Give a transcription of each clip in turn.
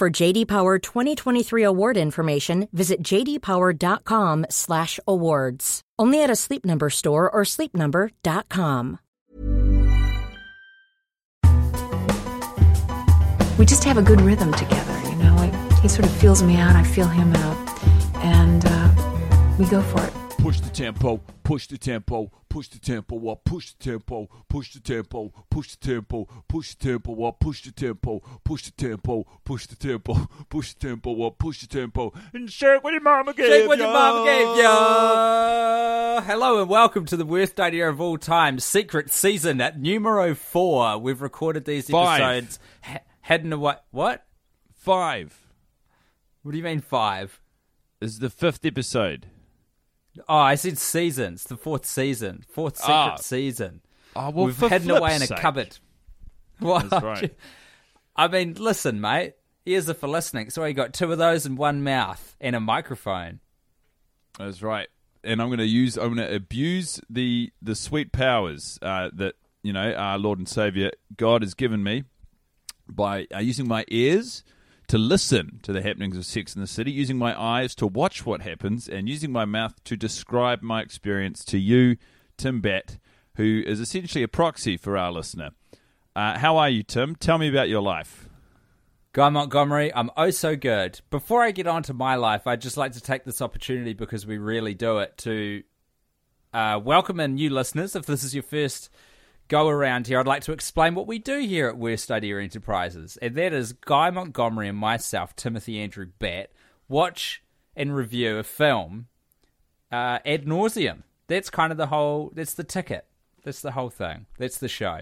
For JD Power 2023 award information, visit jdpower.com/awards. Only at a Sleep Number store or sleepnumber.com. we just have a good rhythm together, you know. He sort of feels me out, I feel him out, and uh, we go for it. Push the tempo, push the tempo, push the tempo up, push the tempo, push the tempo, push the tempo, push the tempo up, push the tempo, push the tempo, push the tempo, push the tempo up, push the tempo, and shake what your mama gave Shake what your mama gave ya. Hello and welcome to the worst idea of all time, secret season at numero four. We've recorded these episodes he- heading away. What? Five What do you mean five? This is the fifth episode. Oh, I said seasons. The fourth season, fourth secret Ah. season. Oh, well, We've hidden away in a sake. cupboard. What? That's right. I mean, listen, mate. Ears are for listening. So you got two of those in one mouth and a microphone. That's right. And I'm going to use, I'm going to abuse the the sweet powers uh, that you know our Lord and Savior God has given me by uh, using my ears to listen to the happenings of Sex in the City, using my eyes to watch what happens, and using my mouth to describe my experience to you, Tim Batt, who is essentially a proxy for our listener. Uh, how are you, Tim? Tell me about your life. Guy Montgomery, I'm oh so good. Before I get on to my life, I'd just like to take this opportunity because we really do it to uh, welcome in new listeners. If this is your first go around here, I'd like to explain what we do here at Worst Idea Enterprises. And that is Guy Montgomery and myself, Timothy Andrew Batt, watch and review a film uh, ad nauseum. That's kind of the whole, that's the ticket. That's the whole thing. That's the show.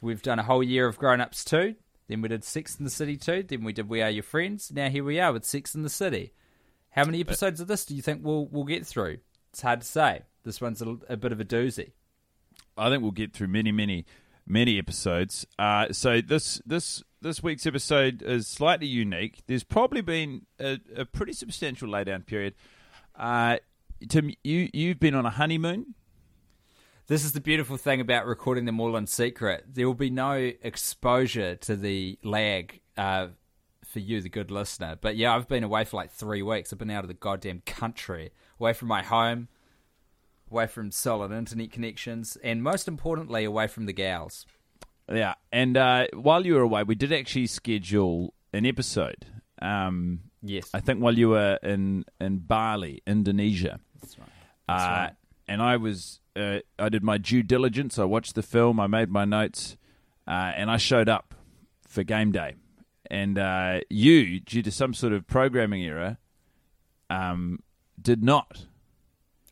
We've done a whole year of Grown Ups 2. Then we did Sex in the City 2. Then we did We Are Your Friends. Now here we are with Sex in the City. How many episodes of this do you think we'll, we'll get through? It's hard to say. This one's a, a bit of a doozy. I think we'll get through many, many, many episodes. Uh, so this this this week's episode is slightly unique. There's probably been a, a pretty substantial laydown period. Uh, Tim, you you've been on a honeymoon. This is the beautiful thing about recording them all in secret. There will be no exposure to the lag uh, for you, the good listener. But yeah, I've been away for like three weeks. I've been out of the goddamn country, away from my home, away from solid internet connections, and most importantly, away from the gals. Yeah, and uh, while you were away, we did actually schedule an episode. Um, Yes, I think while you were in in Bali, Indonesia. that's right. Uh, right. And I was, uh, I did my due diligence. I watched the film. I made my notes, uh, and I showed up for game day. And uh, you, due to some sort of programming error, um, did not.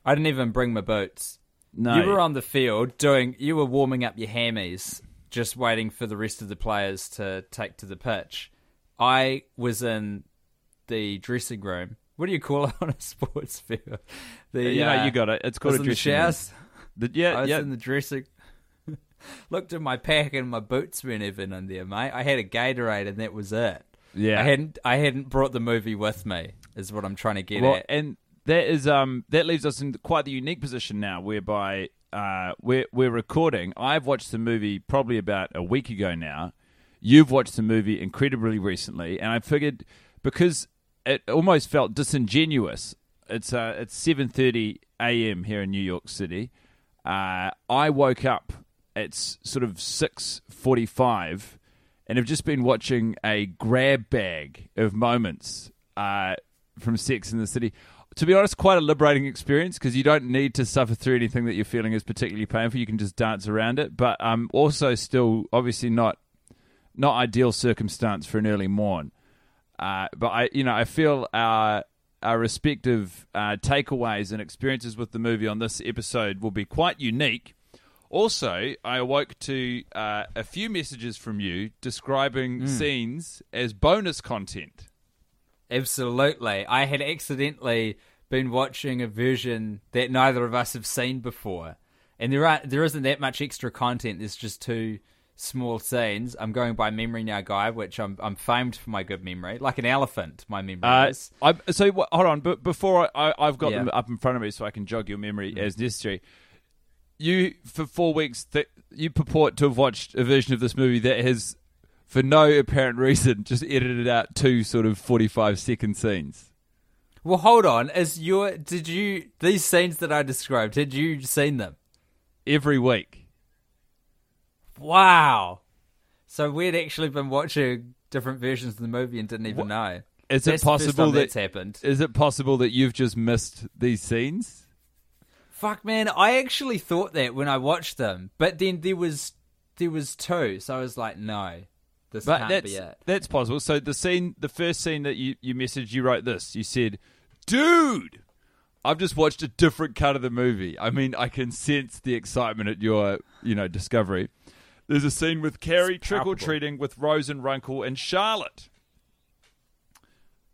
I didn't even bring my boots. No, You were on the field doing. You were warming up your hammies, just waiting for the rest of the players to take to the pitch. I was in the dressing room. What do you call it on a sports field? The, you know, uh, you got it. It's called a in the dressing room. The- yeah, I was yeah. in the dressing. Looked at my pack and my boots weren't even in there, mate. I had a Gatorade and that was it. Yeah. I hadn't. I hadn't brought the movie with me. Is what I'm trying to get well, at. and that is um that leaves us in quite the unique position now, whereby uh we're we're recording. I've watched the movie probably about a week ago now. You've watched the movie incredibly recently, and I figured because it almost felt disingenuous. It's uh it's seven thirty a.m. here in New York City. Uh, I woke up at sort of six forty-five and have just been watching a grab bag of moments uh, from Sex in the City. To be honest, quite a liberating experience because you don't need to suffer through anything that you're feeling is particularly painful. You can just dance around it, but um, also still obviously not not ideal circumstance for an early morn. Uh, but I, you know, I feel our our respective uh, takeaways and experiences with the movie on this episode will be quite unique. Also, I awoke to uh, a few messages from you describing scenes as bonus content. Absolutely. I had accidentally been watching a version that neither of us have seen before. And there are there isn't that much extra content. There's just two small scenes. I'm going by memory now, guy, which I'm I'm famed for my good memory. Like an elephant, my memory Uh, is. I, so wh- hold on, but before I, I, I've got Yeah. Mm-hmm. them up in front of me, so I can jog your memory as necessary. You for four weeks that you purport to have watched a version of this movie that has, for no apparent reason, just edited out two sort of forty-five second scenes. Well, hold on. Is your did you these scenes that I described? Had you seen them? every week. Wow. So we'd actually been watching different versions of the movie and didn't even know. Is That's it possible that that's happened? is it possible that you've just missed these scenes? Fuck, man! I actually thought that when I watched them, but then there was there was two, so I was like, no, this But can't that's be it. that's possible. So the scene, the first scene that you you messaged, you wrote this. You said, "Dude, I've just watched a different cut of the movie. I mean, I can sense the excitement at your you know discovery." There's a scene with Carrie trick or treating with Rose and Runkle and Charlotte.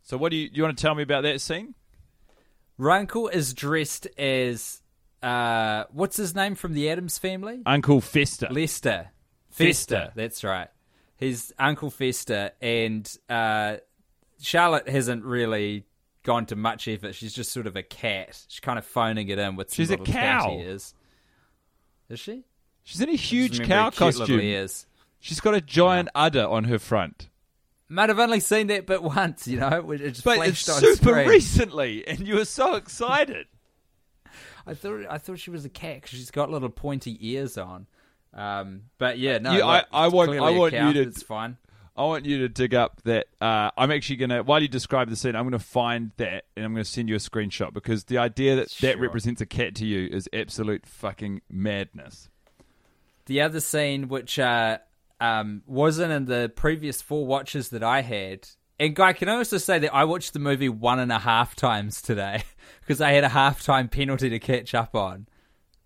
So what do you you want to tell me about that scene? Runkle is dressed as uh, what's his name from the Addams family? Uncle Fester. Lester. Fester. Fester. That's right. He's Uncle Fester, and uh, Charlotte hasn't really gone to much effort. She's just sort of a cat. She's kind of phoning it in with some She's a cow. cat ears. Is she? She's in a huge cow her cute little costume. ears. She's got a giant udder on her front. Might have only seen that bit once, you know. It just But it's on super screen. recently, and you were so excited. I thought I thought she was a cat because she's got little pointy ears on. Um, but yeah, no. You- I- I want- I want cow, you to- It's fine. I want you to dig up that. Uh, I'm actually going to, while you describe the scene, I'm going to find that and I'm going to send you a screenshot because the idea that that represents a cat to you is absolute fucking madness. The other scene, which uh, um, wasn't in the previous four watches that I had, and Guy, can I also say that I watched the movie one and a half times today because I had a half time penalty to catch up on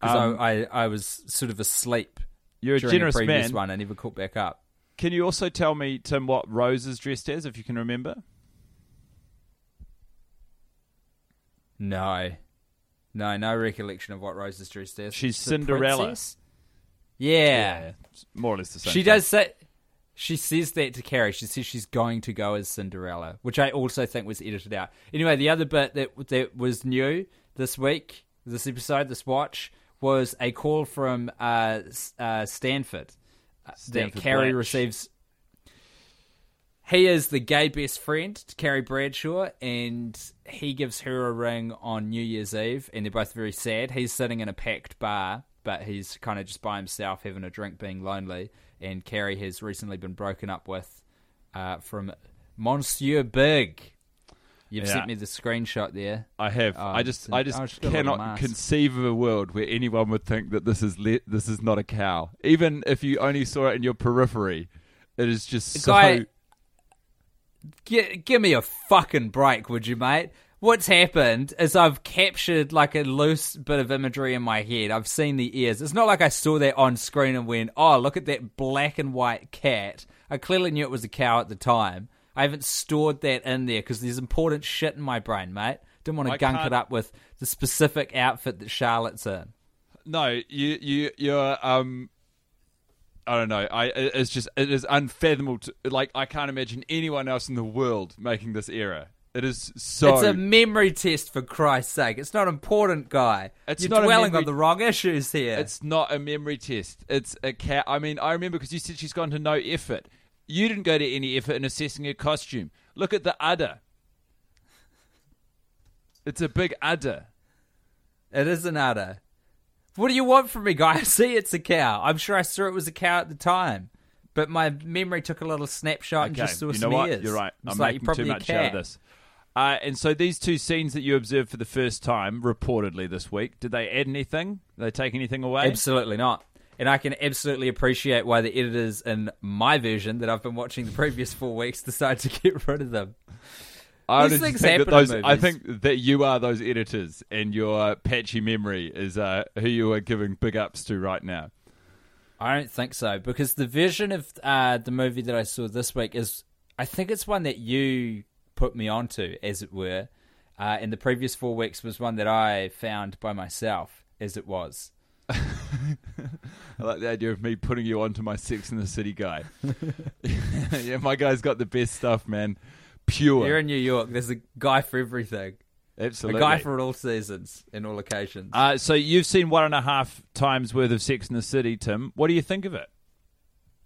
because Um, I, I I was sort of asleep. You're a generous the previous man. one. I never caught back up. Can you also tell me, Tim, what Rose is dressed as, if you can remember? No, no, no recollection of what Rose is dressed as. She's The Cinderella. princess? Yeah. it's more or less the same. She thing. does say she says that to Carrie. She says she's going to go as Cinderella, which I also think was edited out. Anyway, the other bit that that was new this week, this episode, this watch, was a call from uh, uh, Stanford, uh, that Carrie receives. He is the gay best friend to Carrie Bradshaw, and he gives her a ring on New Year's Eve, and they're both very sad. He's sitting in a packed bar, but he's kind of just by himself having a drink, being lonely. And Carrie has recently been broken up with uh, from Monsieur Big. You've Yeah. sent me the screenshot there. I have. Oh, I just, it's- I just oh, she's got a little cannot mask. conceive of a world where anyone would think that this is le- this is not a cow. Even if you only saw it in your periphery, it is just so. Guy- Gi- give me a fucking break, would you, mate? What's happened is I've captured like a loose bit of imagery in my head. I've seen the ears. It's not like I saw that on screen and went, "Oh, look at that black and white cat." I clearly knew it was a cow at the time. I haven't stored that in there because there's important shit in my brain, mate. Didn't want to I gunk can't- it up with the specific outfit that Charlotte's in. No, you you you're um I don't know. I it's just it is unfathomable to like I can't imagine anyone else in the world making this error. It is so It's a memory test for Christ's sake. It's not important, guy. It's You're dwelling memory- on the wrong issues here. it's not a memory test. It's a cat. I mean, I remember because you said she's gone to no effort. You didn't go to any effort in assessing her costume. Look at the udder. It's a big udder. It is an udder. What do you want from me, guy? I see it's a cow. I'm sure I saw it was a cow at the time. but my memory took a little snapshot and just saw you know some what? ears. You're right. It's I'm like making too much out of this. Uh, and so these two scenes that you observed for the first time, reportedly this week, did they add anything? Did they take anything away? Absolutely not. And I can absolutely appreciate why the editors in my version that I've been watching the previous four weeks decided to get rid of them. I These things think happen those, I think that you are those editors, and your patchy memory is uh, who you are giving big ups to right now. I don't think so because the version of uh, the movie that I saw this week is, I think it's one that you put me onto, as it were. Uh, and the previous four weeks was one that I found by myself, as it was. I like the idea of me putting you onto my Sex in the City guy. yeah, my guy's got the best stuff, man. Pure, Here in New York, there's a guy for everything, absolutely. a guy for all seasons and all occasions. Uh, so you've seen one and a half times worth of Sex in the City, Tim. What do you think of it?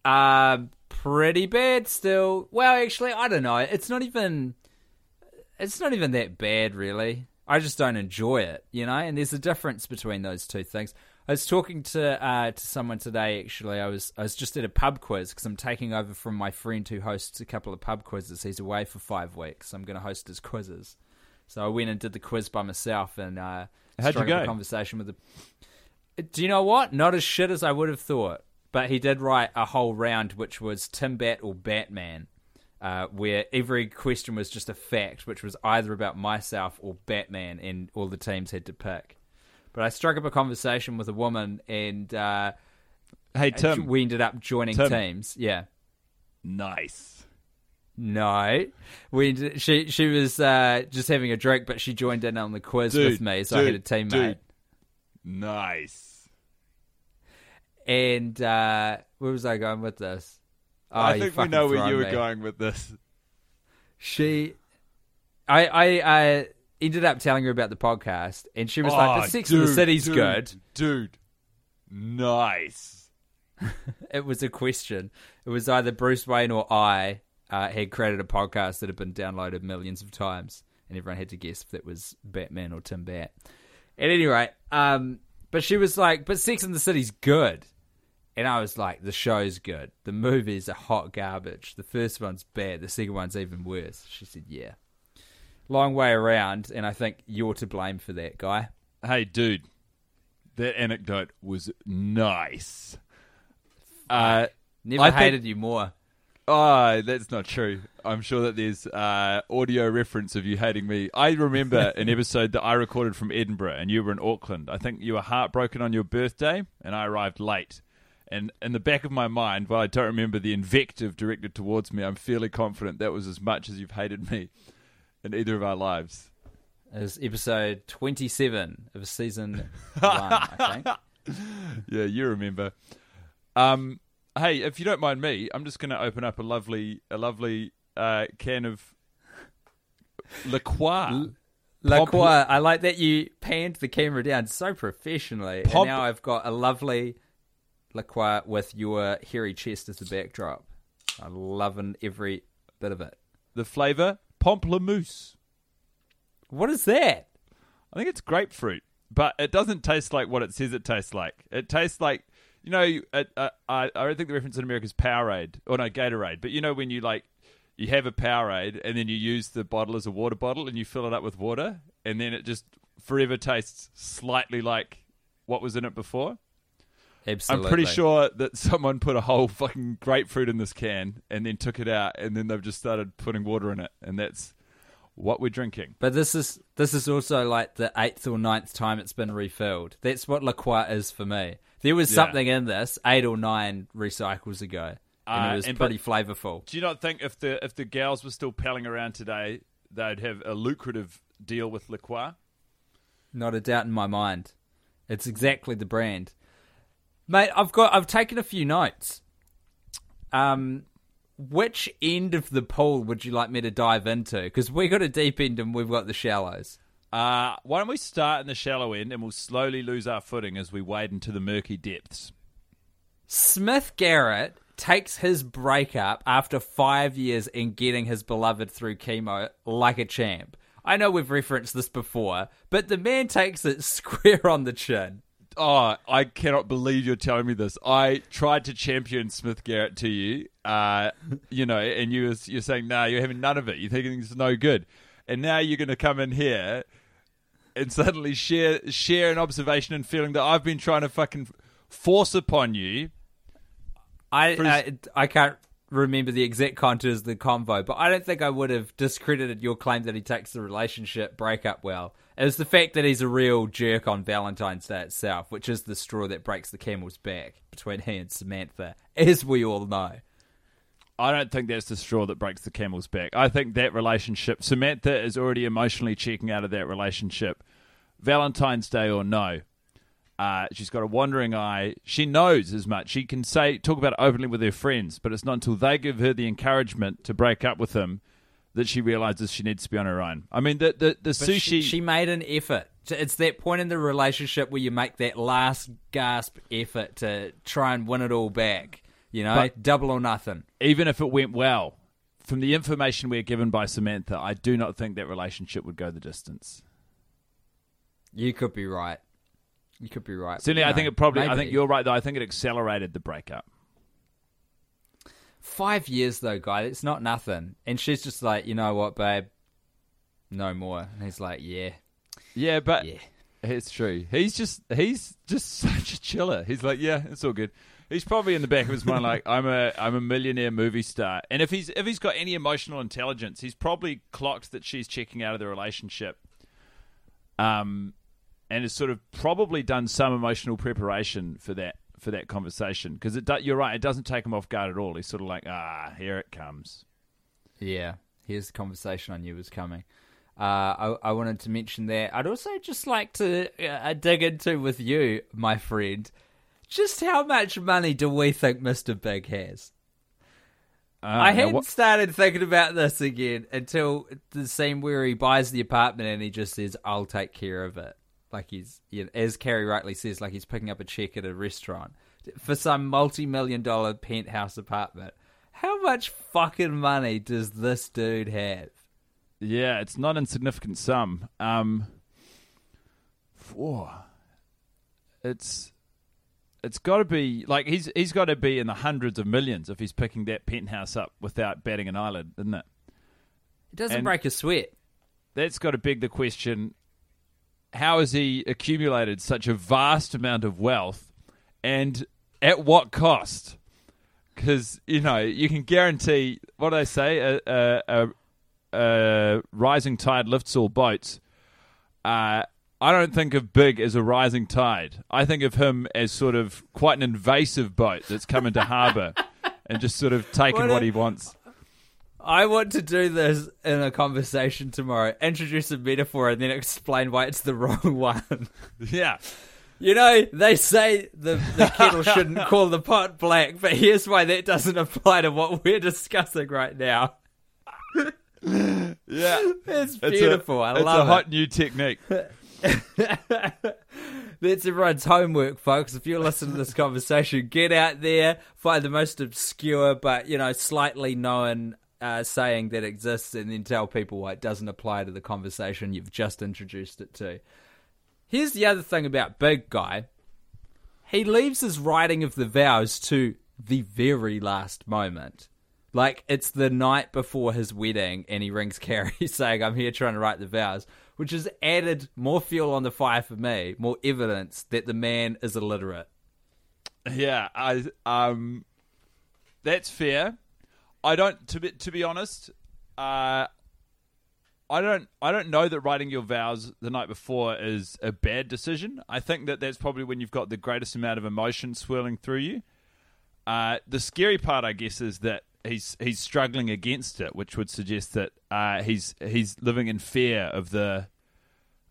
Um, pretty bad still. Well, actually, I don't know. It's not even. It's not even that bad, really. I just don't enjoy it, you know. And there's a difference between those two things. I was talking to uh, to someone today. Actually, I was I was just at a pub quiz because I'm taking over from my friend who hosts a couple of pub quizzes. He's away for five weeks. So I'm going to host his quizzes. So I went and did the quiz by myself and uh, How'd you go? a conversation with the do you know what? Not as shit as I would have thought. But he did write a whole round which was Tim Batt or Batman, uh, where every question was just a fact, which was either about myself or Batman, and all the teams had to pick. But I struck up a conversation with a woman, and uh, Hey, Tim. we ended up joining Tim. teams. Yeah. nice. No, we she she was uh, just having a drink, but she joined in on the quiz Dude, with me, so I had a dude, teammate. dude. Nice. And uh, where was I going with this? Oh, I think we know where you were me. going with this. She, I, I, I ended up telling her about the podcast, and she was like, Oh, "But Sex in the dude, City's dude, good." Dude. Nice. It was a question. It was either Bruce Wayne or I uh, had created a podcast that had been downloaded millions of times, and everyone had to guess if that was Batman or Tim Batt. At any rate, um, but she was like, "But Sex in the City's good." And I was like, the show's good. The movies are hot garbage. The first one's bad. The second one's even worse. She said, yeah. Long way around, and I think you're to blame for that, guy. Hey, dude. That anecdote was nice. Uh, Never I think- hated you more. Oh, that's not true. I'm sure that there's uh, audio reference of you hating me. I remember an episode that I recorded from Edinburgh and you were in Auckland. I think you were heartbroken on your birthday and I arrived late. And in the back of my mind, while I don't remember the invective directed towards me, I'm fairly confident that was as much as you've hated me in either of our lives. Was episode 27 of season one, I think. Yeah, you remember. Um, hey, if you don't mind me, I'm just going to open up a lovely, a lovely uh, can of La Croix. La Pomp- Croix, I like that you panned the camera down so professionally. And now I've got a lovely La Croix with your hairy chest as the backdrop. I'm loving every bit of it. The flavour pamplemousse. What is that? I think it's grapefruit, but it doesn't taste like what it says it tastes like. It tastes like you know. It, uh, I I don't think the reference in America is Powerade or no Gatorade, but you know when you like you have a Powerade and then you use the bottle as a water bottle and you fill it up with water and then it just forever tastes slightly like what was in it before. Absolutely. I'm pretty sure that someone put a whole fucking grapefruit in this can and then took it out and then they've just started putting water in it and that's what we're drinking. But this is this is also like the eighth or ninth time it's been refilled. That's what La Croix is for me. There was Yeah. something in this eight or nine recycles ago, and Uh, it was and pretty flavorful. Do you not think if the if the gals were still palling around today, they'd have a lucrative deal with La Croix? Not a doubt in my mind. It's exactly the brand. Mate, I've got I've taken a few notes. Um which end of the pool would you like me to dive into? Because we got a deep end and we've got the shallows. Uh, why don't we start in the shallow end and we'll slowly lose our footing as we wade into the murky depths? Smith Jerrod takes his breakup after five years in getting his beloved through chemo like a champ. I know we've referenced this before, but the man takes it square on the chin. Oh, I cannot believe you're telling me this. I tried to champion Smith Jerrod to you, uh, you know, and you was, you're saying, no, nah, you're having none of it. You're thinking it's no good. And now you're going to come in here and suddenly share share an observation and feeling that I've been trying to fucking force upon you. I I, I can't remember the exact contours of the convo, but I don't think I would have discredited your claim that he takes the relationship breakup well. Was the fact that he's a real jerk on Valentine's Day itself, which is the straw that breaks the camel's back between he and Samantha, as we all know. I don't think that's the straw that breaks the camel's back. I think that relationship, Samantha is already emotionally checking out of that relationship. Valentine's Day or no, uh, she's got a wandering eye. She knows as much. She can say talk about it openly with her friends, but it's not until they give her the encouragement to break up with him that she realizes she needs to be on her own. I mean, the the, the sushi. She, she made an effort. It's that point in the relationship where you make that last gasp effort to try and win it all back. You know, But- double or nothing. even if it went well, from the information we're given by Samantha, I do not think that relationship would go the distance. You could be right. You could be right. Certainly, I know, think it probably. I think you're right, though. I think it accelerated the breakup. Five years though, guy. It's not nothing. And she's just like, you know what, babe? No more. And he's like, yeah, Yeah, but yeah. it's true. He's just he's just such a chiller. He's like, yeah, it's all good. He's probably in the back of his mind like, I'm a I'm a millionaire movie star. And if he's if he's got any emotional intelligence, he's probably clocked that she's checking out of the relationship. Um, and has sort of probably done some emotional preparation for that for that conversation because it do, you're right. It doesn't take him off guard at all. He's sort of like, ah, here it comes. Yeah, here's the conversation I knew was coming. Uh, I, I wanted to mention that. I'd also just like to uh, dig into with you, my friend, just how much money do we think Mr. Big has? Uh, I hadn't what- started thinking about this again until the scene where he buys the apartment and he just says, "I'll take care of it." Like he's, you know, as Carrie rightly says, like he's picking up a check at a restaurant for some multi-million dollar penthouse apartment. How much fucking money does this dude have? Yeah, it's not insignificant sum. Um, whoa. it's it's got to be like he's he's got to be in the hundreds of millions if he's picking that penthouse up without batting an eyelid, isn't it? It doesn't And- break a sweat. That's got to beg the question: How has he accumulated such a vast amount of wealth, and at what cost? Because you know you can guarantee what do they say a, a, a, a rising tide lifts all boats. Uh, I don't think of Big as a rising tide. I think of him as sort of quite an invasive boat that's come into harbour and just sort of taken What what, he wants. I want to do this in a conversation tomorrow. Introduce a metaphor and then explain why it's the wrong one. Yeah. You know, they say the, the kettle shouldn't call the pot black, but here's why that doesn't apply to what we're discussing right now. Yeah. It's It's a- beautiful. I it's love a hot it. new technique. That's everyone's homework, folks. If you're listening to this conversation, get out there, find the most obscure but, you know, slightly known uh, saying that exists, and then tell people why it doesn't apply to the conversation you've just introduced it to. Here's the other thing about Big Guy. He leaves his writing of the vows to the very last moment. Like it's the night before his wedding, and he rings Carrie saying, "I'm here trying to write the vows," which has added more fuel on the fire for me, more evidence that the man is illiterate. Yeah, I um, that's fair. I don't to be to be honest. Uh, I don't I don't know that writing your vows the night before is a bad decision. I think that that's probably when you've got the greatest amount of emotion swirling through you. Uh, the scary part, I guess, is that he's he's struggling against it, which would suggest that uh, he's he's living in fear of the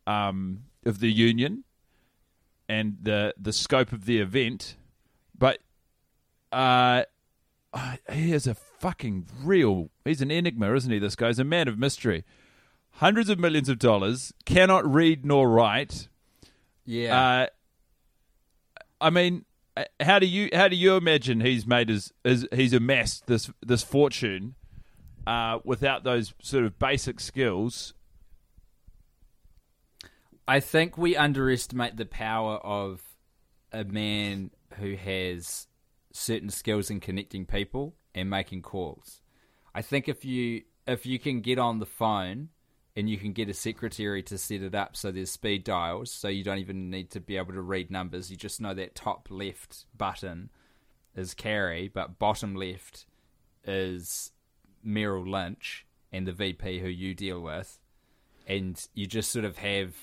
um, of the union and the the scope of the event. But uh, he is a fucking real. He's an enigma, isn't he? This guy's a man of mystery. Hundreds of millions of dollars, cannot read nor write. Yeah, Uh, I mean, uh, how do you how do you imagine he's made his, his he's amassed this this fortune uh, without those sort of basic skills? I think we underestimate the power of a man who has certain skills in connecting people and making calls. I think if you if you can get on the phone and you can get a secretary to set it up so there's speed dials, so you don't even need to be able to read numbers. You just know that top left button is Carrie, but bottom left is Merrill Lynch and the VP who you deal with, and you just sort of have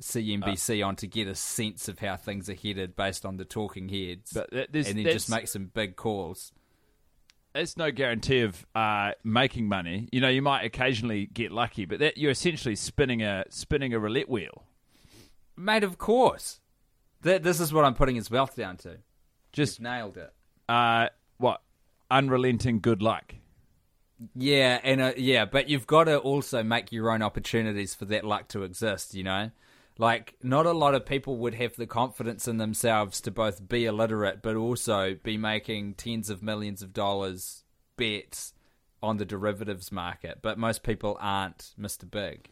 CNBC Uh. on to get a sense of how things are headed based on the talking heads, But and then just make some big calls. It's no guarantee of uh, making money. You know, you might occasionally get lucky, but that you're essentially spinning a spinning a roulette wheel. Mate, of course. Th- this is what I'm putting his wealth down to. Just You've nailed it. uh, what unrelenting good luck. Yeah, and uh, yeah, but you've got to also make your own opportunities for that luck to exist. You know, like not a lot of people would have the confidence in themselves to both be illiterate but also be making tens of millions of dollars bets on the derivatives market. But most people aren't, Mister Big.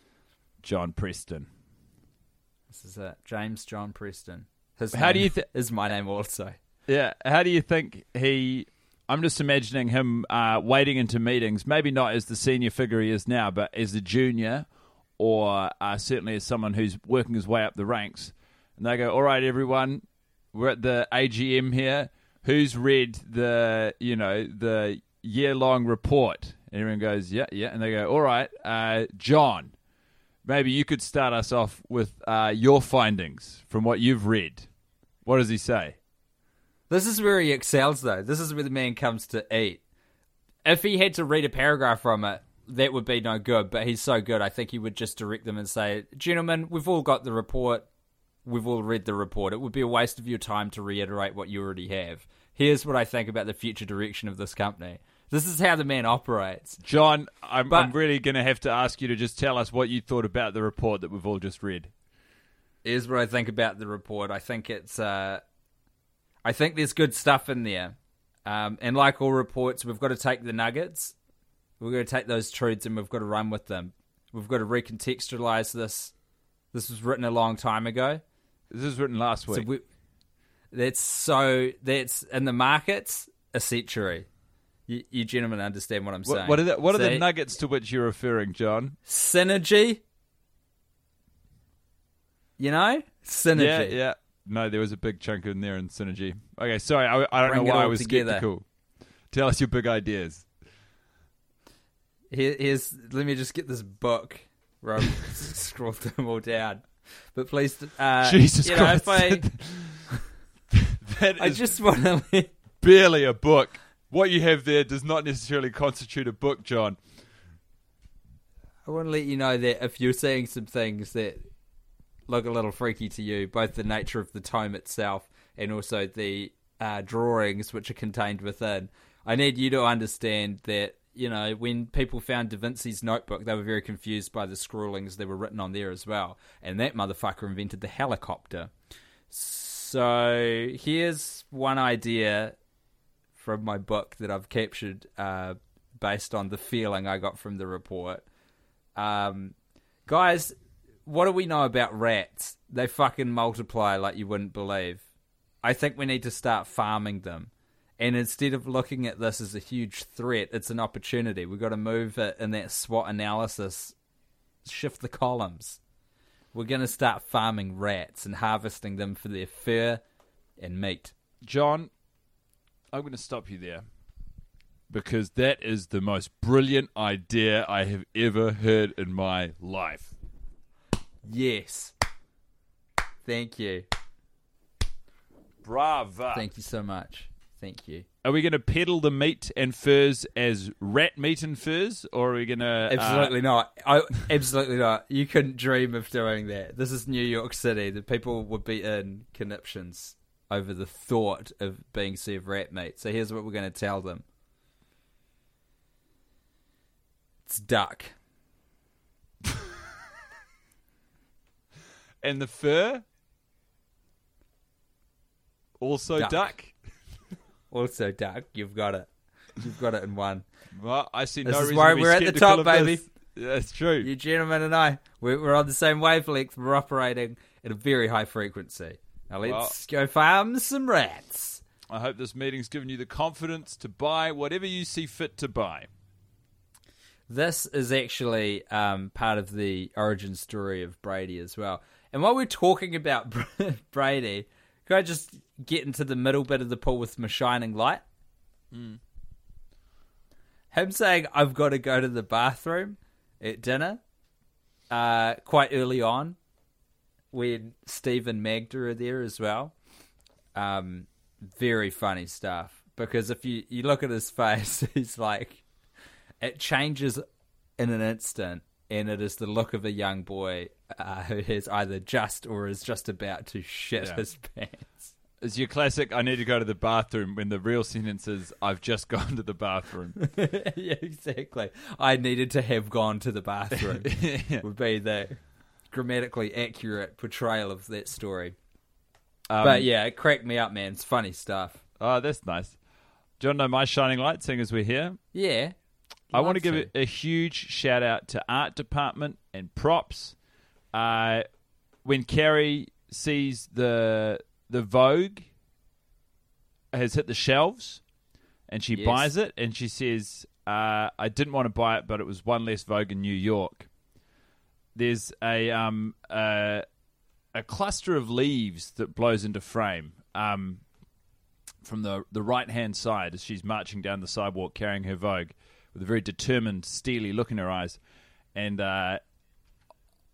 John Preston. This is it, James John Preston. His How do you thi- is my name also? Yeah. How do you think he? I'm just imagining him uh, wading into meetings, maybe not as the senior figure he is now, but as the junior, or uh, certainly as someone who's working his way up the ranks. And they go, "All right, everyone, we're at the AGM here. Who's read the, you know, the year-long report?" And everyone goes, "Yeah, yeah." And they go, "All right, uh, John, maybe you could start us off with uh, your findings from what you've read." What does he say? This is where he excels, though. This is where the man comes to eat. If he had to read a paragraph from it, that would be no good. But he's so good, I think he would just direct them and say, "Gentlemen, we've all got the report. We've all read the report. It would be a waste of your time to reiterate what you already have. Here's what I think about the future direction of this company. This is how the man operates. John, I'm, But- I'm really going to have to ask you to just tell us what you thought about the report that we've all just read. Here's what I think about the report. I think it's, uh, I think there's good stuff in there. Um, and like all reports, we've got to take the nuggets, we've going to take those truths, and we've got to run with them. We've got to recontextualize this. This was written a long time ago. This was written last So week. we, that's so that's in the markets a century. You, you gentlemen understand what I'm saying. what, what are the, what are the nuggets to which you're referring, John? Synergy. You know, synergy. Yeah, yeah. No, there was a big chunk in there in synergy. Okay, sorry, I, I don't Bring know why I was together. skeptical. Tell us your big ideas. Here, here's let me just get this book where I've scrolled them all down. But please, uh, Jesus you know, Christ. I, that I just want to. Barely a book. What you have there does not necessarily constitute a book, John. I want to let you know that if you're seeing some things that look a little freaky to you, both the nature of the tome itself and also the uh, drawings which are contained within, I need you to understand that. You know, when people found Da Vinci's notebook, they were very confused by the scrawlings that were written on there as well. And that motherfucker invented the helicopter. So here's one idea from my book that I've captured uh, based on the feeling I got from the report. Um, guys, what do we know about rats? They fucking multiply like you wouldn't believe. I think we need to start farming them. And instead of looking at this as a huge threat, it's an opportunity. We've got to move it in that SWOT analysis, shift the columns. We're going to start farming rats and harvesting them for their fur and meat. John, I'm going to stop you there because that is the most brilliant idea I have ever heard in my life. Yes. Thank you. Brava. Thank you so much. Thank you. Are we going to peddle the meat and furs as rat meat and furs, or are we going to uh, Absolutely not. I, absolutely not. You couldn't dream of doing that. This is New York City. The people would be in conniptions over the thought of being served rat meat. So here's what we're going to tell them. It's duck. and the fur also Duck. duck? Also duck. You've got it. You've got it in one. Well, I see This no reason why to be we're at the top, baby. this. That's true. You gentlemen and I, we're, we're on the same wavelength. We're operating at a very high frequency. Now let's go farm some rats. I hope this meeting's given you the confidence to buy whatever you see fit to buy. This is actually um, part of the origin story of Brady as well. And while we're talking about Brady, can I just get into the middle bit of the pool with my shining light? Mm. Him saying, I've got to go to the bathroom at dinner uh, quite early on when Steve and Magda are there as well. Um, very funny stuff because if you, you look at his face, he's like, it changes in an instant, and it is the look of a young boy uh, who has either just or is just about to shit Yeah. his pants. It's your classic, I need to go to the bathroom when the real sentence is, I've just gone to the bathroom. yeah, exactly. I needed to have gone to the bathroom. Would be the grammatically accurate portrayal of that story. Um, but yeah, it cracked me up, man. It's funny stuff. Oh, that's nice. Do you want to know my shining light, seeing as we're here? Yeah. I want to give a huge shout out to art department and props. Uh, when Carrie sees the the Vogue has hit the shelves, and she Yes. buys it, and she says, uh, "I didn't want to buy it, but it was one less Vogue in New York." There's a um a, a cluster of leaves that blows into frame. Um, from the the right hand side as she's marching down the sidewalk carrying her Vogue with a very determined, steely look in her eyes. And uh,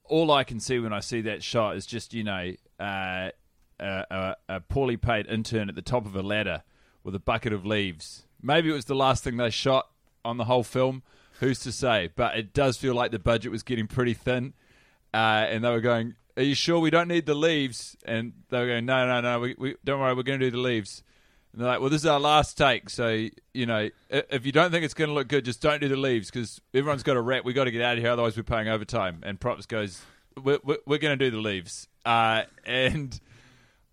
all I can see when I see that shot is just, you know, uh, a, a, a poorly paid intern at the top of a ladder with a bucket of leaves. Maybe it was the last thing they shot on the whole film. Who's to say? But it does feel like the budget was getting pretty thin. Uh, and they were going, Are you sure we don't need the leaves? And they were going, No, no, no, we, we, don't worry, we're going to do the leaves. And they're like, well, this is our last take, so you know, if you don't think it's going to look good, just don't do the leaves because everyone's got a wrap. We got to get out of here, otherwise we're paying overtime. And props goes, we're, we're, we're going to do the leaves. Uh, and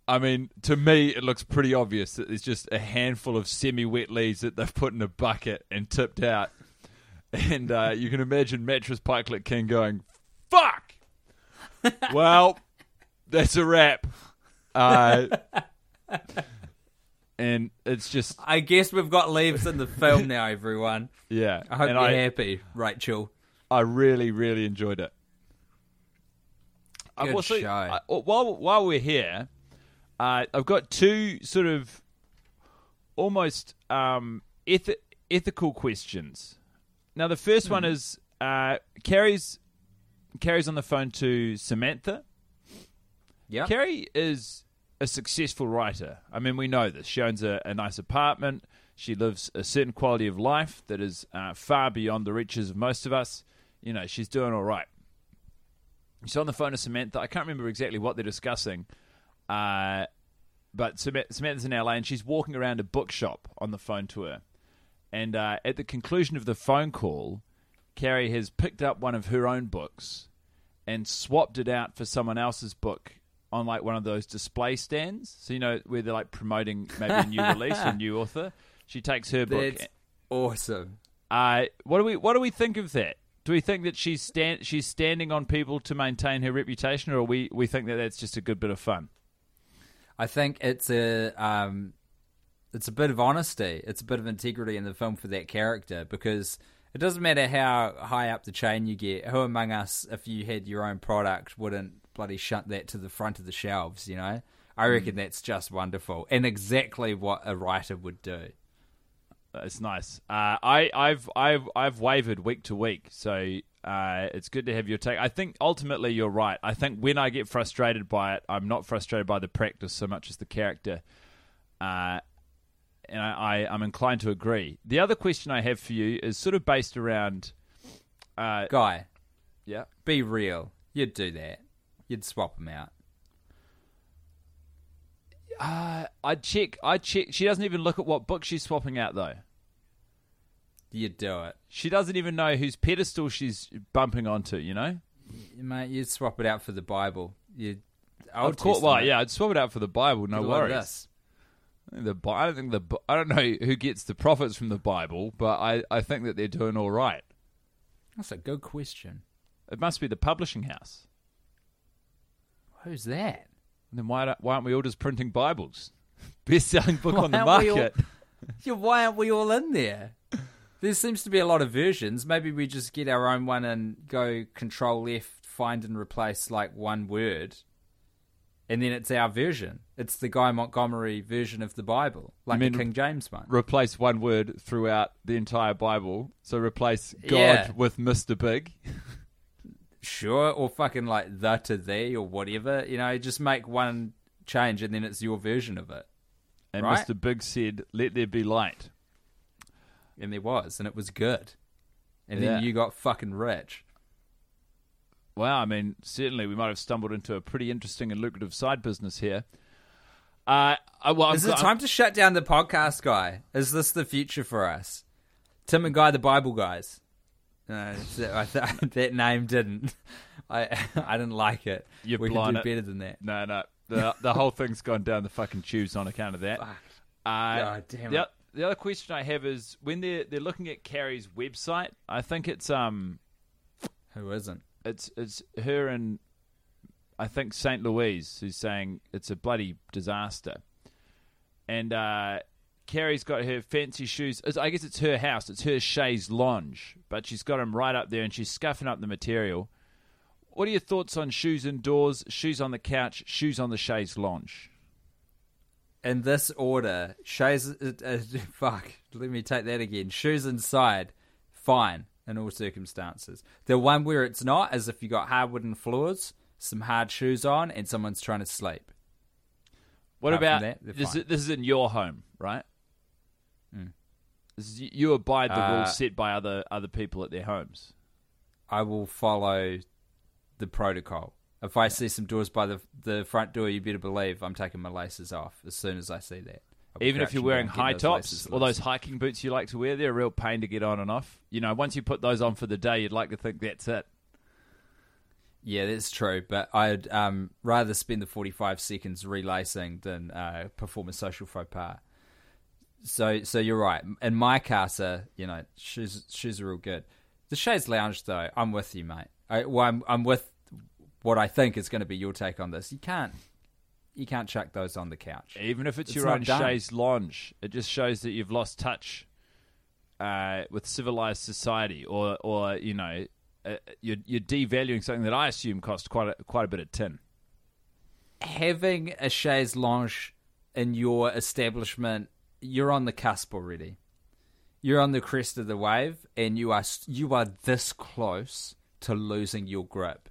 I mean, to me, it looks pretty obvious that there's just a handful of semi-wet leaves that they've put in a bucket and tipped out. And uh, you can imagine Mattress Pikelet King going, "Fuck." well, that's a wrap. Uh, and it's just I guess we've got leaves in the film now, everyone. yeah. I hope and you're I, happy, Rachel. I really, really enjoyed it. I've Good also- show. I- while while we're here, uh, I've got two sort of almost um, eth- ethical questions. Now, the first one is uh, Carrie's Carrie's on the phone to Samantha. Yeah. Carrie is a successful writer. I mean, we know this. She owns a, a nice apartment. She lives a certain quality of life that is uh, far beyond the reaches of most of us. You know, she's doing all right. She's on the phone to Samantha. I can't remember exactly what they're discussing, uh, but Samantha's in LA and she's walking around a bookshop on the phone to her. And uh, at the conclusion of the phone call, Carrie has picked up one of her own books and swapped it out for someone else's book on like one of those display stands. So you know where they're like promoting maybe a new release, or a new author. She takes her book. That's awesome. Uh, what do we what do we think of that? Do we think that she's stand she's standing on people to maintain her reputation, or we we think that that's just a good bit of fun? I think it's a um, it's a bit of honesty. It's a bit of integrity in the film for that character because it doesn't matter how high up the chain you get. Who among us, if you had your own product, wouldn't bloody shunt that to the front of the shelves? You know, I reckon that's just wonderful and exactly what a writer would do. It's nice. Uh, I, I've I've I've wavered week to week, so uh, it's good to have your take. I think ultimately you're right. I think when I get frustrated by it, I'm not frustrated by the practice so much as the character, uh, and I, I I'm inclined to agree. The other question I have for you is sort of based around, uh, Guy, yeah, be real. You'd do that. You'd swap them out. uh, I check I'd check. She doesn't even look at what book she's swapping out though. You'd do it, She doesn't even know whose pedestal she's bumping onto. You know. mate. You'd swap it out for the Bible. You, Of course, well, yeah, I'd swap it out for the Bible. No worries. this. The I don't think the I don't know who gets the profits from the Bible, but I, I think that they're doing all right. That's a good question. It must be the publishing house. Who's that? Then why why aren't we all just printing Bibles? Best selling book Why on the aren't all- market. Yeah, why aren't we all in there? There seems to be a lot of versions. Maybe we just get our own one and go control F, find and replace like one word. And then it's our version. It's the Guy Montgomery version of the Bible, like the King James one. Replace one word throughout the entire Bible. So replace God Yeah. with Mr. Big. Sure, or fucking like the to thee or whatever. You know, just make one change and then it's your version of it. And Right. Mr. Big said, Let there be light. And there was, and it was good. And Yeah. then you got fucking rich. Well, I mean, certainly we might have stumbled into a pretty interesting and lucrative side business here. Uh, I, well, Is I'm, it time to shut down the podcast guy? Is this the future for us? Tim and Guy, the Bible guys. No, it's- I th- that name didn't. I I didn't like it. You've we can do it. better than that. No, no. The, the whole thing's gone down the fucking tubes on account of that. Fuck. Uh, God damn the, it. The other question I have is when they're they're looking at Carrie's website, I think it's um Who isn't? it's it's her and I think Saint Louise who's saying it's a bloody disaster, and uh, Carrie's got her fancy shoes. it's- I guess it's her house. It's her chaise lounge, but she's got them right up there, and she's scuffing up the material. What are your thoughts on shoes indoors, shoes on the couch, shoes on the chaise lounge? In this order, shoes. Uh, uh, fuck. Let me take that again. Shoes inside, fine in all circumstances. The one where it's not is if you got hard wooden floors, some hard shoes on, and someone's trying to sleep. What Apart about that, this? fine. Is, this is in your home, right? This is, you abide the Uh, rules set by other other people at their homes. I will follow the protocol. If I see some doors by the the front door, you better believe I'm taking my laces off as soon as I see that. Even if you're wearing high tops or those hiking boots you like to wear, they're a real pain to get on and off. You know, once you put those on for the day, you'd like to think that's it. Yeah, that's true. But I'd um, rather spend the 45 seconds relacing than uh, perform a social faux pas. So, so you're right. In my casa, you know, shoes shoes are real good. The Chaise Lounge, though, I'm with you, mate. I, well, I'm I'm with what I think is going to be your take on this. You can't you can't chuck those on the couch. Even if it's, It's your own done. chaise lounge, it just shows that you've lost touch uh, with civilized society, or or you know, uh, you're, you're devaluing something that I assume cost quite a, quite a bit of tin. having a chaise lounge in your establishment, you're on the cusp already. You're on the crest of the wave, and you are you are this close to losing your grip.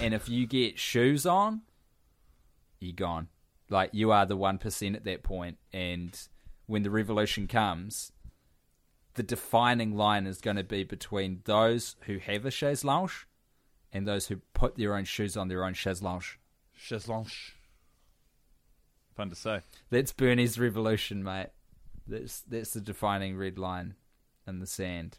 And if you get shoes on, you're gone. Like you are the one percent at that point. And when the revolution comes, the defining line is going to be between those who have a chaise lounge and those who put their own shoes on their own chaise lounge. Chaise lounge. Fun to say. That's Bernie's revolution, mate. That's that's the defining red line in the sand.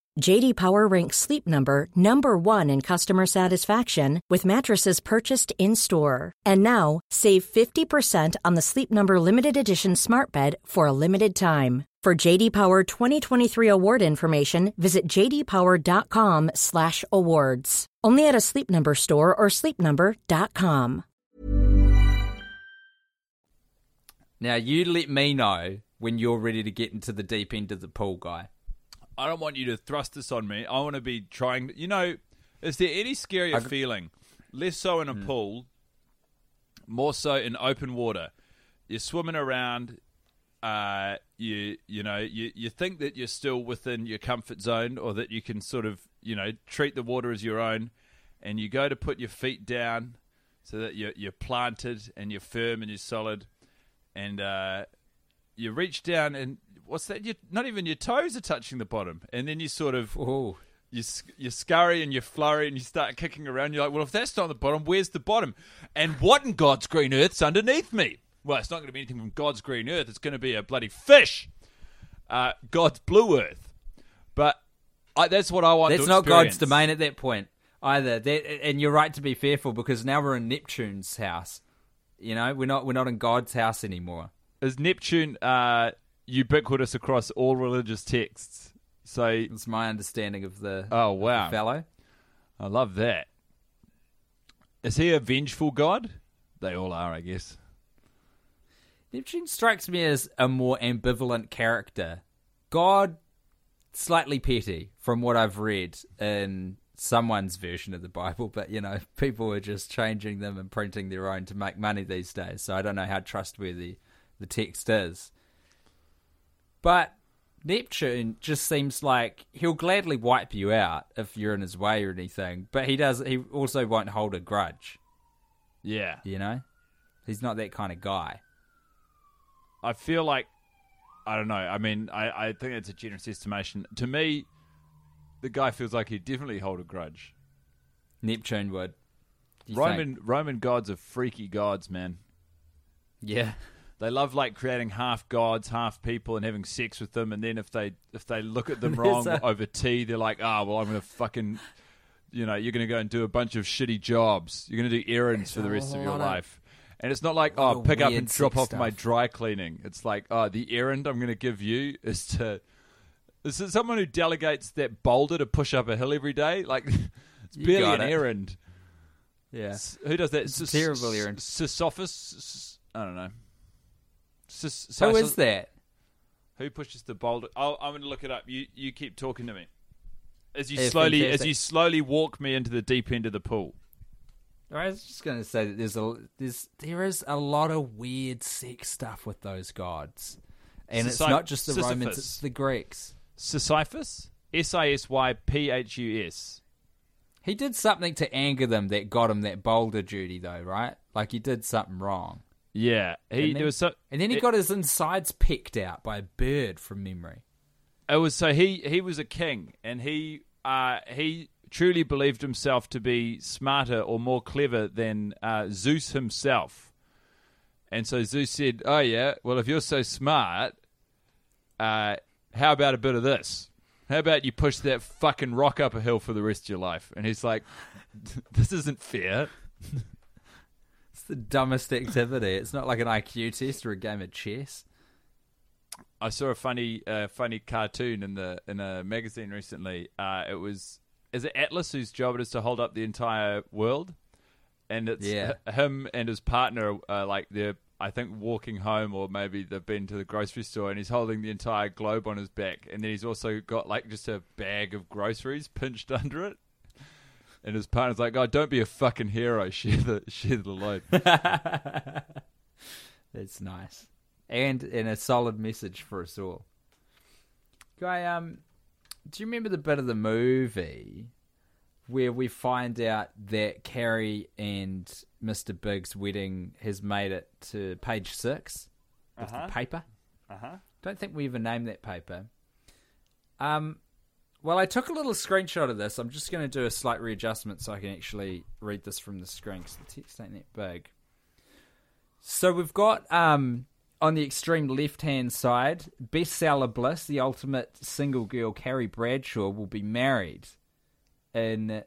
JD Power ranks Sleep Number number 1 in customer satisfaction with mattresses purchased in-store. And now, save 50% on the Sleep Number limited edition Smart Bed for a limited time. For JD Power 2023 award information, visit jdpower.com/awards. Only at a Sleep Number store or sleepnumber.com. Now you let me know when you're ready to get into the deep end of the pool, guy. I don't want you to thrust this on me. I want to be trying. You know, is there any scarier I- feeling? Less so in a pool, more so in open water. You're swimming around. Uh, you you know you you think that you're still within your comfort zone, or that you can sort of you know treat the water as your own, and you go to put your feet down so that you're you're planted and you're firm and you're solid, and uh, you reach down and what's that? You not even your toes are touching the bottom, and then you sort of Oh, you you scurry and you flurry and you start kicking around. You're like, well, if that's not the bottom, where's the bottom? And what in God's green earth's underneath me? Well, it's not going to be anything from God's green earth. It's going to be a bloody fish, uh, God's blue earth. But I, that's what I want. that's not God's domain at that point either. That, and you're right to be fearful because now we're in Neptune's house. You know, we're not we're not in God's house anymore. Is Neptune uh, ubiquitous across all religious texts? So, It's my understanding of the oh of the wow, fellow. I love that. Is he a vengeful god? They all are, I guess. Neptune strikes me as a more ambivalent character. God, slightly petty from what I've read in someone's version of the Bible, but you know, people are just changing them and printing their own to make money these days. So I don't know how trustworthy the text is. But Neptune just seems like he'll gladly wipe you out if you're in his way or anything, but he does he also won't hold a grudge, Yeah, you know? He's not that kind of guy. I feel like I don't know. I mean, I, I think it's a generous estimation. To me, the guy feels like he'd definitely hold a grudge. Neptune would. Roman think? Roman gods are freaky gods, man. Yeah. They love like creating half gods, half people, and having sex with them. And then if they if they look at them wrong a- over tea, they're like, "Ah, well, I'm gonna fucking, you know, you're gonna go and do a bunch of shitty jobs. You're gonna do errands for the rest of your life." And it's not like, "Oh, pick up and drop off my dry cleaning." It's like, "Oh, the errand I'm gonna give you is to." Is it someone who delegates that boulder to push up a hill every day? Like, it's You barely an it. errand. Yeah. S- Who does that? It's S- terrible errand. Sisyphus? S- I don't know. Sis- Who is that? Who pushes the boulder? Oh, I'm going to look it up. You you keep talking to me as you Yeah, slowly fantastic. as you slowly walk me into the deep end of the pool. I was just going to say that there's a there's there is a lot of weird sex stuff with those gods, and it's not just the Romans; it's the Greeks. Sisyphus, S I S Y P H U S. He did something to anger them that got him that boulder duty, though, right? Like he did something wrong, Yeah, he Didn't there was so and then he it, got his insides picked out by a bird from memory. it was so he he was a king and he uh he truly believed himself to be smarter or more clever than uh, Zeus himself. And so Zeus said, "Oh yeah, well if you're so smart, uh, how about a bit of this? How about you push that fucking rock up a hill for the rest of your life?" And he's like, "This isn't fair." It's the dumbest activity. It's not like an IQ test or a game of chess. I saw a funny, uh, funny cartoon in the in a magazine recently. Uh, it was is it Atlas whose job it is to hold up the entire world, and it's Yeah. him and his partner uh, like they're I think walking home or maybe they've been to the grocery store and he's holding the entire globe on his back, and then he's also got like just a bag of groceries pinched under it. And his partner's like, "Oh, don't be a fucking hero. Share the share the load." That's nice. And and a solid message for us all. Guy, um do you remember the bit of the movie where we find out that Carrie and Mr. Big's wedding has made it to page six of the paper? Uh-huh. Don't think we even named that paper. Um well, I took a little screenshot of this. I'm just going to do a slight readjustment so I can actually read this from the screen because the text ain't that big. So we've got um, on the extreme left hand side, bestseller Bliss, the ultimate single girl, Carrie Bradshaw, will be married in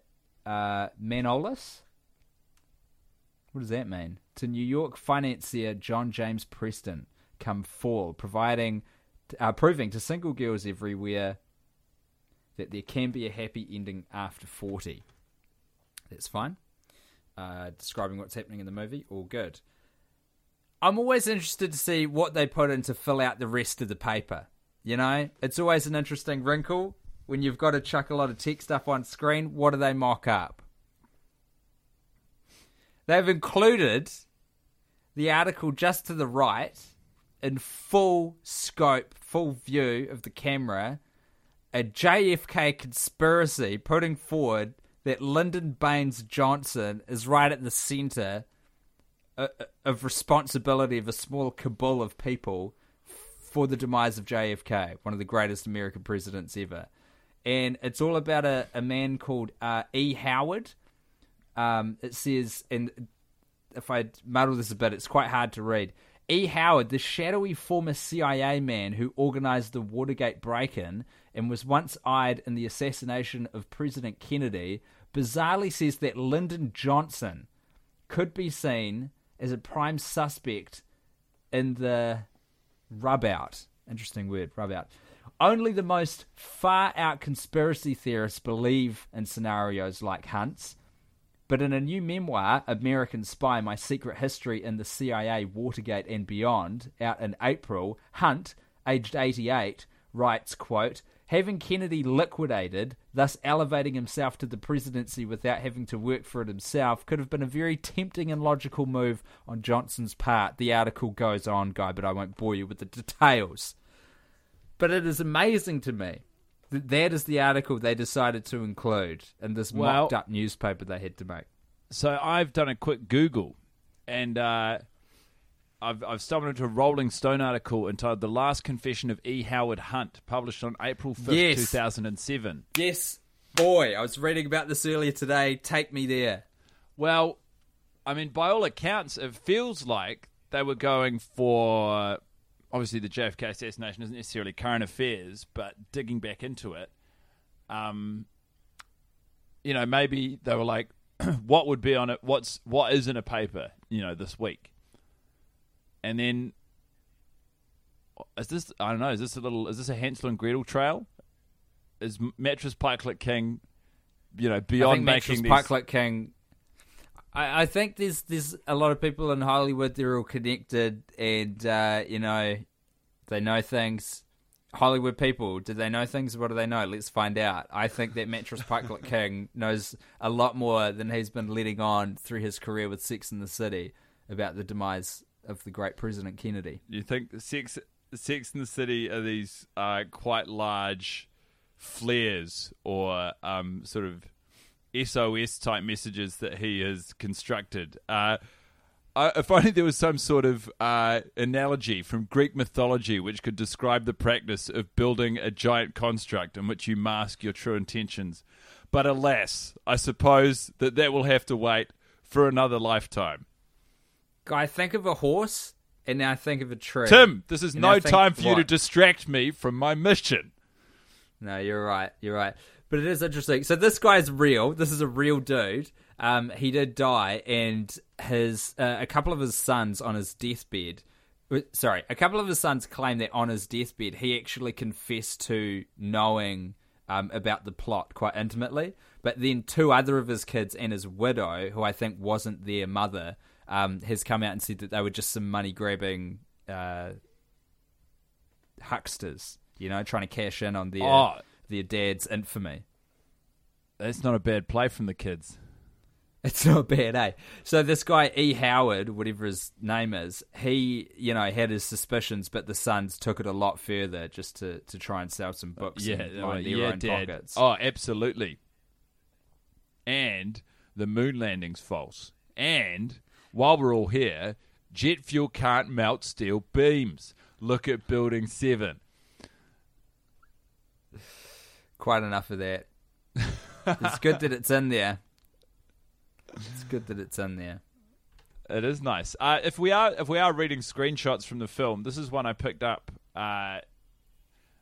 uh, Manolos. What does that mean? To New York financier John James Preston come fall, providing, uh, proving to single girls everywhere that there can be a happy ending after 40. That's fine. Uh, describing what's happening in the movie, all good. I'm always interested to see what they put in to fill out the rest of the paper. You know, it's always an interesting wrinkle when you've got to chuck a lot of text up on screen. What do they mock up? They've included the article just to the right in full scope, full view of the camera, a JFK conspiracy putting forward that Lyndon Baines Johnson is right at the center uh, uh, of responsibility of a small cabal of people for the demise of JFK, one of the greatest American presidents ever. And it's all about a, a man called uh, E. Howard. Um, it says, and if I muddle this a bit, it's quite hard to read. E. Howard, the shadowy former CIA man who organized the Watergate break in and was once eyed in the assassination of President Kennedy, bizarrely says that Lyndon Johnson could be seen as a prime suspect in the rub out. Interesting word, rub out. Only the most far out conspiracy theorists believe in scenarios like Hunt's. But in a new memoir, American Spy My Secret History in the CIA, Watergate, and Beyond, out in April, Hunt, aged 88, writes, quote, Having Kennedy liquidated, thus elevating himself to the presidency without having to work for it himself, could have been a very tempting and logical move on Johnson's part. The article goes on, Guy, but I won't bore you with the details. But it is amazing to me that is the article they decided to include in this Well- mocked up newspaper they had to make. So I've done a quick Google, and uh, I've I've stumbled into a Rolling Stone article entitled "The Last Confession of E. Howard Hunt," published on April fifth, Yes. two thousand and seven. Yes, boy, I was reading about this earlier today. Take me there. Well, I mean, by all accounts, it feels like they were going for. Obviously, the JFK assassination isn't necessarily current affairs, but digging back into it, um, you know, maybe they were like, "What would be on it? What's what is in a paper? You know, this week." And then, is this? I don't know. Is this a little? Is this a Hansel and Gretel trail? Is Mattress Pikelet King, you know, beyond think Mattress making these? Pikelet King. I, I think there's there's a lot of people in Hollywood. They're all connected, and uh, you know, they know things. Hollywood people, do they know things? What do they know? Let's find out. I think that Mattress Pikelet King knows a lot more than he's been letting on through his career with Sex in the City about the demise of the great President Kennedy. You think Sex Sex in the City are these uh, quite large flares or um, sort of SOS type messages that he has constructed? Uh, I, if only there was some sort of uh, analogy from Greek mythology which could describe the practice of building a giant construct in which you mask your true intentions. But alas, I suppose that that will have to wait for another lifetime. Guy, think of a horse, and now think of a tree. Tim, this is And no time for you to distract me from my mission. No, you're right. You're right. But it is interesting. So this guy's real. This is a real dude. Um, he did die, and his uh, a couple of his sons on his deathbed. uh, Sorry, a couple of his sons claim that on his deathbed he actually confessed to knowing um, about the plot quite intimately. But then two other of his kids and his widow, who I think wasn't their mother, um, has come out and said that they were just some money grabbing uh, hucksters. You know, trying to cash in on their Oh. Their dad's infamy. That's not a bad play from the kids. It's not bad, eh? So this guy E. Howard, whatever his name is, he, you know, had his suspicions, but the Sons took it a lot further just to, to try and sell some books Yeah, and oh, line their yeah, own Dad. pockets. Oh, absolutely. And the moon landing's false. And while we're all here, jet fuel can't melt steel beams. Look at Building Seven. Quite enough of that. it's good that it's in there. It's good that it's in there. It is nice. Uh, if we are if we are reading screenshots from the film, this is one I picked up uh,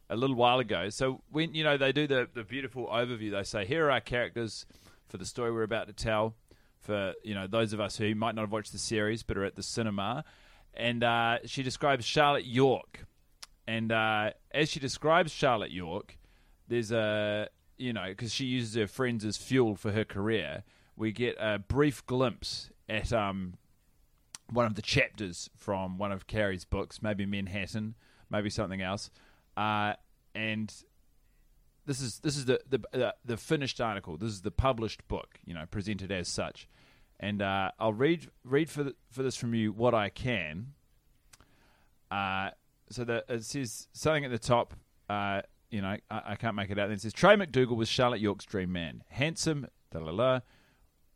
a little while ago. So when you know they do the the beautiful overview, they say here are our characters for the story we're about to tell. For you know those of us who might not have watched the series but are at the cinema, and uh, she describes Charlotte York, and uh, as she describes Charlotte York, there's a you know because she uses her friends as fuel for her career. We get a brief glimpse at um, one of the chapters from one of Carrie's books, maybe Manhattan, maybe something else, uh, and this is this is the the, the finished article. This is the published book, you know, presented as such. And uh, I'll read read for the, for this from you what I can. Uh, so the, it says something at the top. Uh, you know, I, I, can't make it out. Then it says Trey MacDougal was Charlotte York's dream man, handsome, da la la.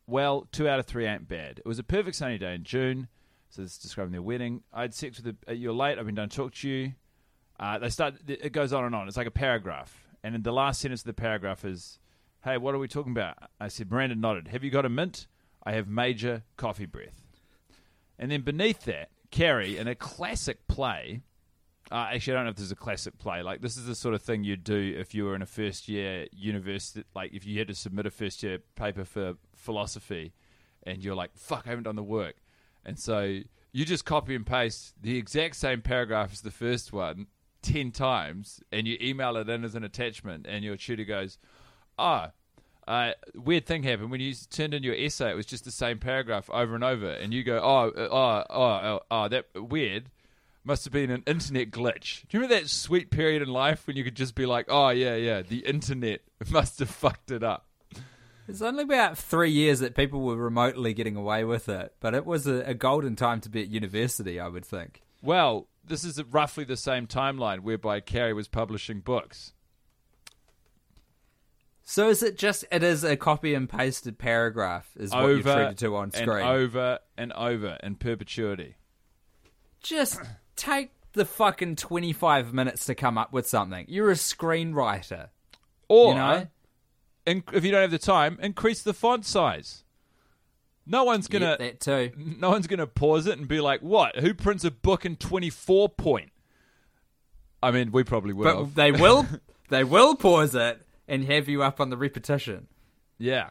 Well, two out of three ain't bad. It was a perfect sunny day in June. So it's describing their wedding. I had sex with a. You're late. I've been done talk to you. Uh, they start. It goes on and on. It's like a paragraph, and in the last sentence of the paragraph is, "Hey, what are we talking about?" I said. Miranda nodded. Have you got a mint? I have major coffee breath. And then beneath that, Carrie, in a classic play, uh, actually, I don't know if this is a classic play. Like, this is the sort of thing you'd do if you were in a first year university. Like, if you had to submit a first year paper for philosophy and you're like, fuck, I haven't done the work. And so you just copy and paste the exact same paragraph as the first one ten times and you email it in as an attachment, and your tutor goes, ah, uh, weird thing happened when you turned in your essay. It was just the same paragraph over and over, and you go, "Oh, uh, oh, oh, oh, oh that weird." Must have been an internet glitch. Do you remember that sweet period in life when you could just be like, "Oh yeah, yeah, the internet must have fucked it up." It's only about three years that people were remotely getting away with it, but it was a, a golden time to be at university, I would think. Well, this is roughly the same timeline whereby Carrie was publishing books. So is it just it is a copy and pasted paragraph is what you're treated to on screen. And over and over in perpetuity. Just take the fucking 25 minutes to come up with something. You're a screenwriter. Or, you know? if you don't have the time, increase the font size. No one's gonna yep, that too. No one's gonna pause it and be like, "What? Who prints a book in twenty four point?" I mean, we probably will. But they will. they will pause it and have you up on the repetition. Yeah.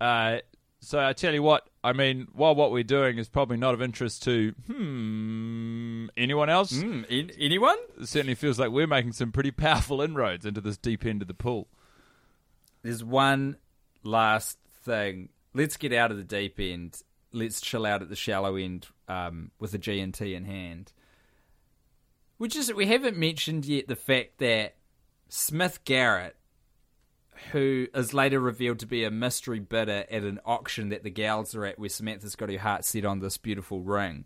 Uh, so I tell you what, I mean, while what we're doing is probably not of interest to hmm anyone else, mm, in- anyone, it certainly feels like we're making some pretty powerful inroads into this deep end of the pool. There's one last thing. Let's get out of the deep end. Let's chill out at the shallow end um, with the G and T in hand. We just we haven't mentioned yet the fact that Smith Jerrod who is later revealed to be a mystery bidder at an auction that the gals are at, where Samantha's got her heart set on this beautiful ring.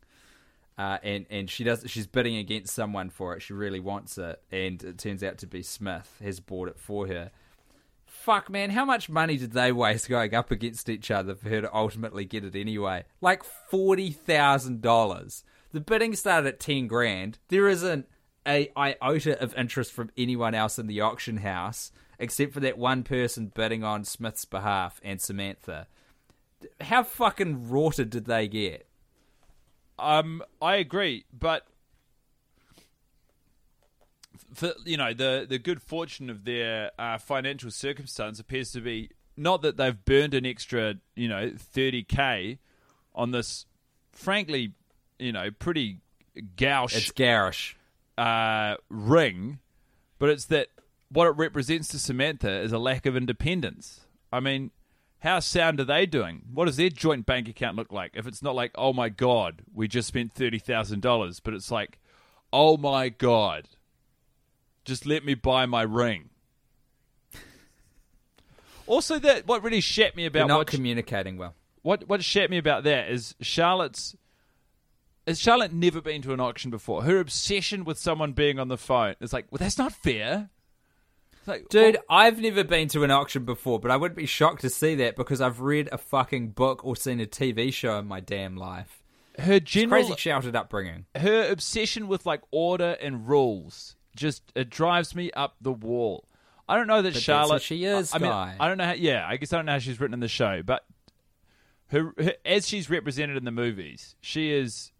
Uh, and and she does she's bidding against someone for it. She really wants it, and it turns out to be Smith has bought it for her. Fuck, man, how much money did they waste going up against each other for her to ultimately get it anyway? Like forty thousand dollars. The bidding started at ten grand. There isn't a iota of interest from anyone else in the auction house except for that one person bidding on Smith's behalf and Samantha. How fucking rorted did they get? Um, I agree, but for you know the the good fortune of their uh, financial circumstance appears to be not that they've burned an extra you know thirty k on this, frankly, you know pretty gauche. It's garish. Uh, ring, but it's that what it represents to Samantha is a lack of independence. I mean, how sound are they doing? What does their joint bank account look like? If it's not like, oh my god, we just spent thirty thousand dollars, but it's like, oh my god, just let me buy my ring. also, that what really shat me about They're not what communicating well. What what shat me about that is Charlotte's. Has Charlotte never been to an auction before? Her obsession with someone being on the phone is like, well, that's not fair. Like, Dude, well, I've never been to an auction before, but I wouldn't be shocked to see that because I've read a fucking book or seen a TV show in my damn life. Her general it's crazy shouted upbringing. Her obsession with like order and rules just it drives me up the wall. I don't know that but Charlotte. she is, I, I mean, I don't know. How, yeah, I guess I don't know how she's written in the show, but her, her as she's represented in the movies, she is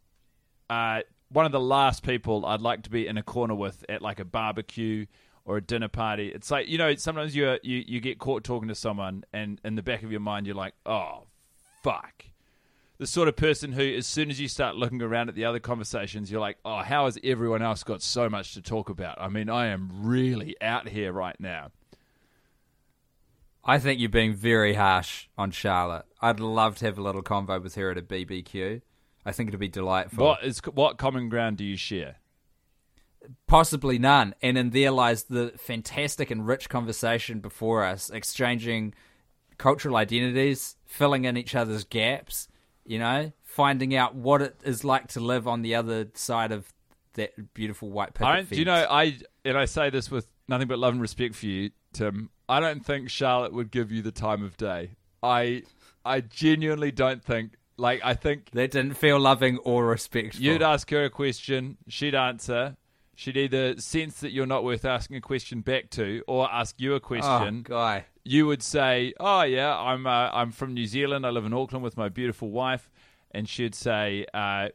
uh, one of the last people I'd like to be in a corner with at like a barbecue or a dinner party. It's like you know sometimes you you you get caught talking to someone, and in the back of your mind you're like, oh fuck. The sort of person who, as soon as you start looking around at the other conversations, you're like, oh, how has everyone else got so much to talk about? I mean, I am really out here right now. I think you're being very harsh on Charlotte. I'd love to have a little convo with her at a BBQ. I think it'd be delightful. What is what common ground do you share? Possibly none. And in there lies the fantastic and rich conversation before us, exchanging cultural identities, filling in each other's gaps, you know, finding out what it is like to live on the other side of that beautiful white picket I, fence. do you know? I and I say this with nothing but love and respect for you, Tim. I don't think Charlotte would give you the time of day. I I genuinely don't think. Like I think that didn't feel loving or respectful. you'd ask her a question, she'd answer. She'd either sense that you're not worth asking a question back to, or ask you a question. oh, guy. you would say, "Oh yeah, I'm uh, I'm from New Zealand. I live in Auckland with my beautiful wife," and she'd say, uh,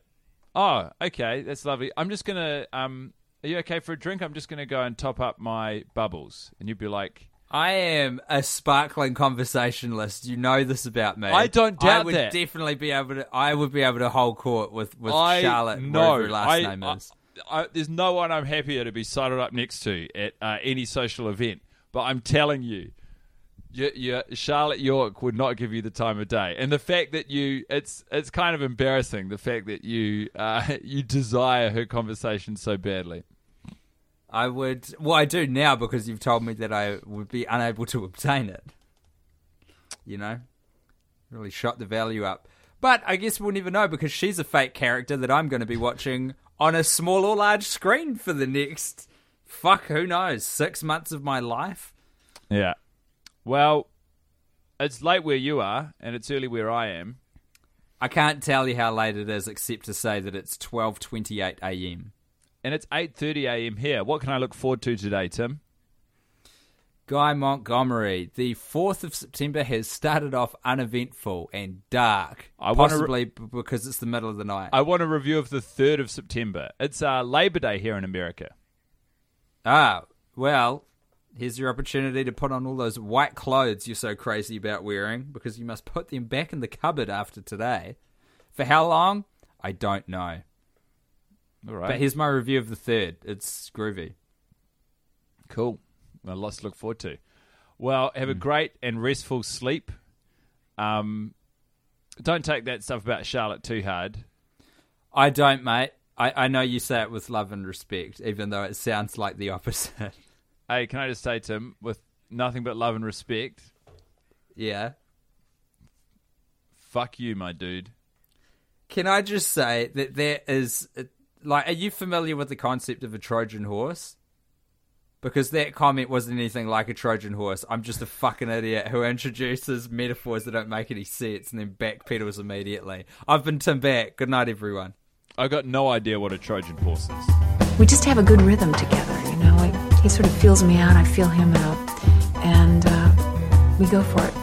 "Oh, okay, that's lovely. I'm just gonna um, are you okay for a drink? I'm just gonna go and top up my bubbles." And you'd be like, I am a sparkling conversationalist. You know this about me. I don't doubt that. I would that. definitely be able to. I would be able to hold court with with "I Charlotte. her last I, name is. I- there's no one I'm happier to be sided up next to at uh, any social event. But I'm telling you, you, you, Charlotte York would not give you the time of day, and the fact that you it's it's kind of embarrassing the fact that you uh, you desire her conversation so badly. I would. Well, I do now because you've told me that I would be unable to obtain it. You know, really shot the value up. But I guess we'll never know because she's a fake character that I'm going to be watching on a small or large screen for the next. Fuck, who knows? Six months of my life. Yeah. Well, it's late where you are, and it's early where I am. I can't tell you how late it is, except to say that it's twelve twenty-eight a.m. And it's 8:30 a.m. here. What can I look forward to today, Tim? Guy Montgomery, the 4th of September has started off uneventful and dark. I wanna re- possibly because it's the middle of the night. I want a review of the 3rd of September. It's uh, Labor Day here in America. ah, well, here's your opportunity to put on all those white clothes you're so crazy about wearing because you must put them back in the cupboard after today. For how long? I don't know. All right. But here's my review of the 3rd. It's groovy. Cool. Well, lots to look forward to. Well, have a great and restful sleep. Um, don't take that stuff about Charlotte too hard. I don't, mate. I, I know you say it with love and respect, even though it sounds like the opposite. Hey, can I just say, Tim, with nothing but love and respect, yeah. fuck you, my dude. Can I just say that there is, like, are you familiar with the concept of a Trojan horse? Because that comment wasn't anything like a Trojan horse. I'm just a fucking idiot who introduces metaphors that don't make any sense and then backpedals immediately. I've been Tim Batt. Good night, everyone. I've got no idea what a Trojan horse is. We just have a good rhythm together, you know. I, he sort of feels me out, I feel him out, and uh, we go for it.